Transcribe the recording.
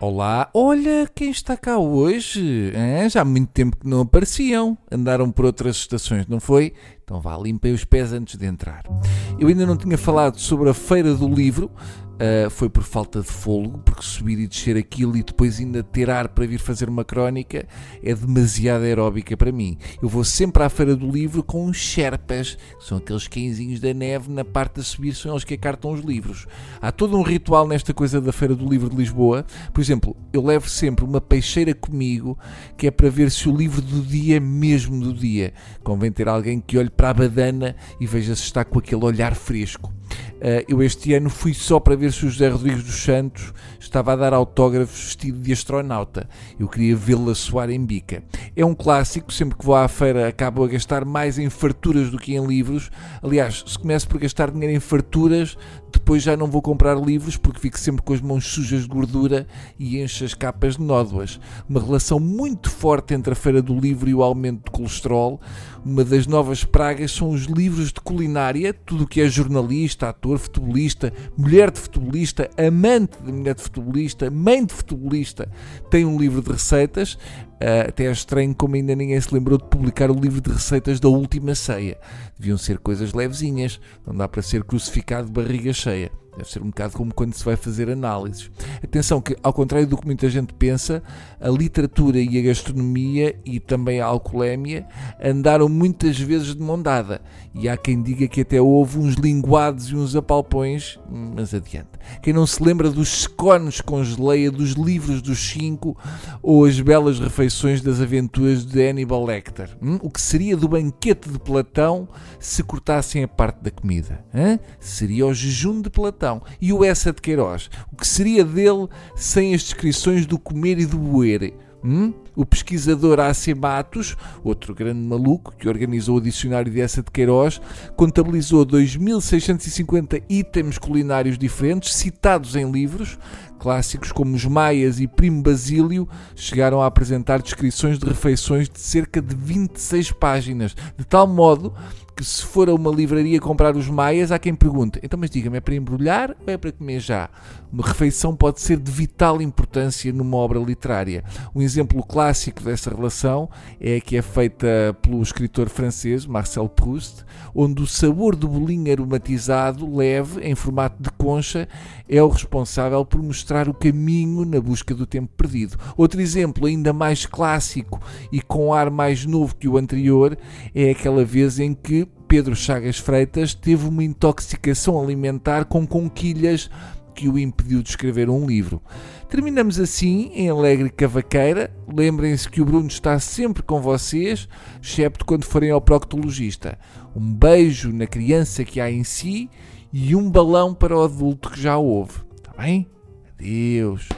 Olá, olha quem está cá hoje. É, já há muito tempo que não apareciam. Andaram por outras estações, não foi? Então vá, limpem os pés antes de entrar. Eu ainda não tinha falado sobre a Feira do Livro, Uh, foi por falta de fôlego, porque subir e descer aquilo e depois ainda ter ar para vir fazer uma crónica é demasiado aeróbica para mim. Eu vou sempre à Feira do Livro com os Sherpas, que são aqueles cãezinhos da neve na parte a subir, são eles que acartam os livros. Há todo um ritual nesta coisa da Feira do Livro de Lisboa. Por exemplo, eu levo sempre uma peixeira comigo, que é para ver se o livro do dia é mesmo do dia. Convém ter alguém que olhe para a badana e veja se está com aquele olhar fresco. Uh, eu este ano fui só para ver se o José Rodrigues dos Santos estava a dar autógrafos vestido de astronauta. Eu queria vê-lo a soar em bica. É um clássico, sempre que vou à feira acabo a gastar mais em farturas do que em livros. Aliás, se começo por gastar dinheiro em farturas, depois já não vou comprar livros porque fico sempre com as mãos sujas de gordura e encho as capas de nódoas. Uma relação muito forte entre a feira do livro e o aumento de colesterol. Uma das novas pragas são os livros de culinária, tudo o que é jornalista, ator, futebolista, mulher de futebolista, amante de mulher de futebolista, mãe de futebolista, tem um livro de receitas. Uh, até é estranho como ainda ninguém se lembrou de publicar o livro de receitas da última ceia. Deviam ser coisas levezinhas, não dá para ser crucificado de barriga cheia. Deve ser um bocado como quando se vai fazer análises. Atenção que, ao contrário do que muita gente pensa, a literatura e a gastronomia e também a alcoolemia andaram muitas vezes de mão dada. E há quem diga que até houve uns linguados e uns apalpões, mas adiante. Quem não se lembra dos scones com geleia, dos livros dos cinco ou as belas refeições das aventuras de Hannibal Lecter? Hum? O que seria do banquete de Platão se cortassem a parte da comida? Hã? Seria o jejum de Platão e o Essa de Queiroz? O que seria dele sem as descrições do comer e do boer? Hum? O pesquisador A.C. Matos, outro grande maluco que organizou o dicionário de Essa de Queiroz, contabilizou 2.650 itens culinários diferentes citados em livros. Clássicos como os Maias e Primo Basílio chegaram a apresentar descrições de refeições de cerca de 26 páginas, de tal modo que se for a uma livraria comprar os maias, há quem pergunte: então, mas diga-me, é para embrulhar ou é para comer já? Uma refeição pode ser de vital importância numa obra literária. Um exemplo clássico dessa relação é a que é feita pelo escritor francês Marcel Proust, onde o sabor do bolinho aromatizado, leve, em formato de concha, é o responsável por mostrar o caminho na busca do tempo perdido. Outro exemplo, ainda mais clássico e com ar mais novo que o anterior, é aquela vez em que Pedro Chagas Freitas teve uma intoxicação alimentar com conquilhas que o impediu de escrever um livro. Terminamos assim em alegre cavaqueira. Lembrem-se que o Bruno está sempre com vocês, excepto quando forem ao proctologista. Um beijo na criança que há em si e um balão para o adulto que já houve. Está bem? Adeus.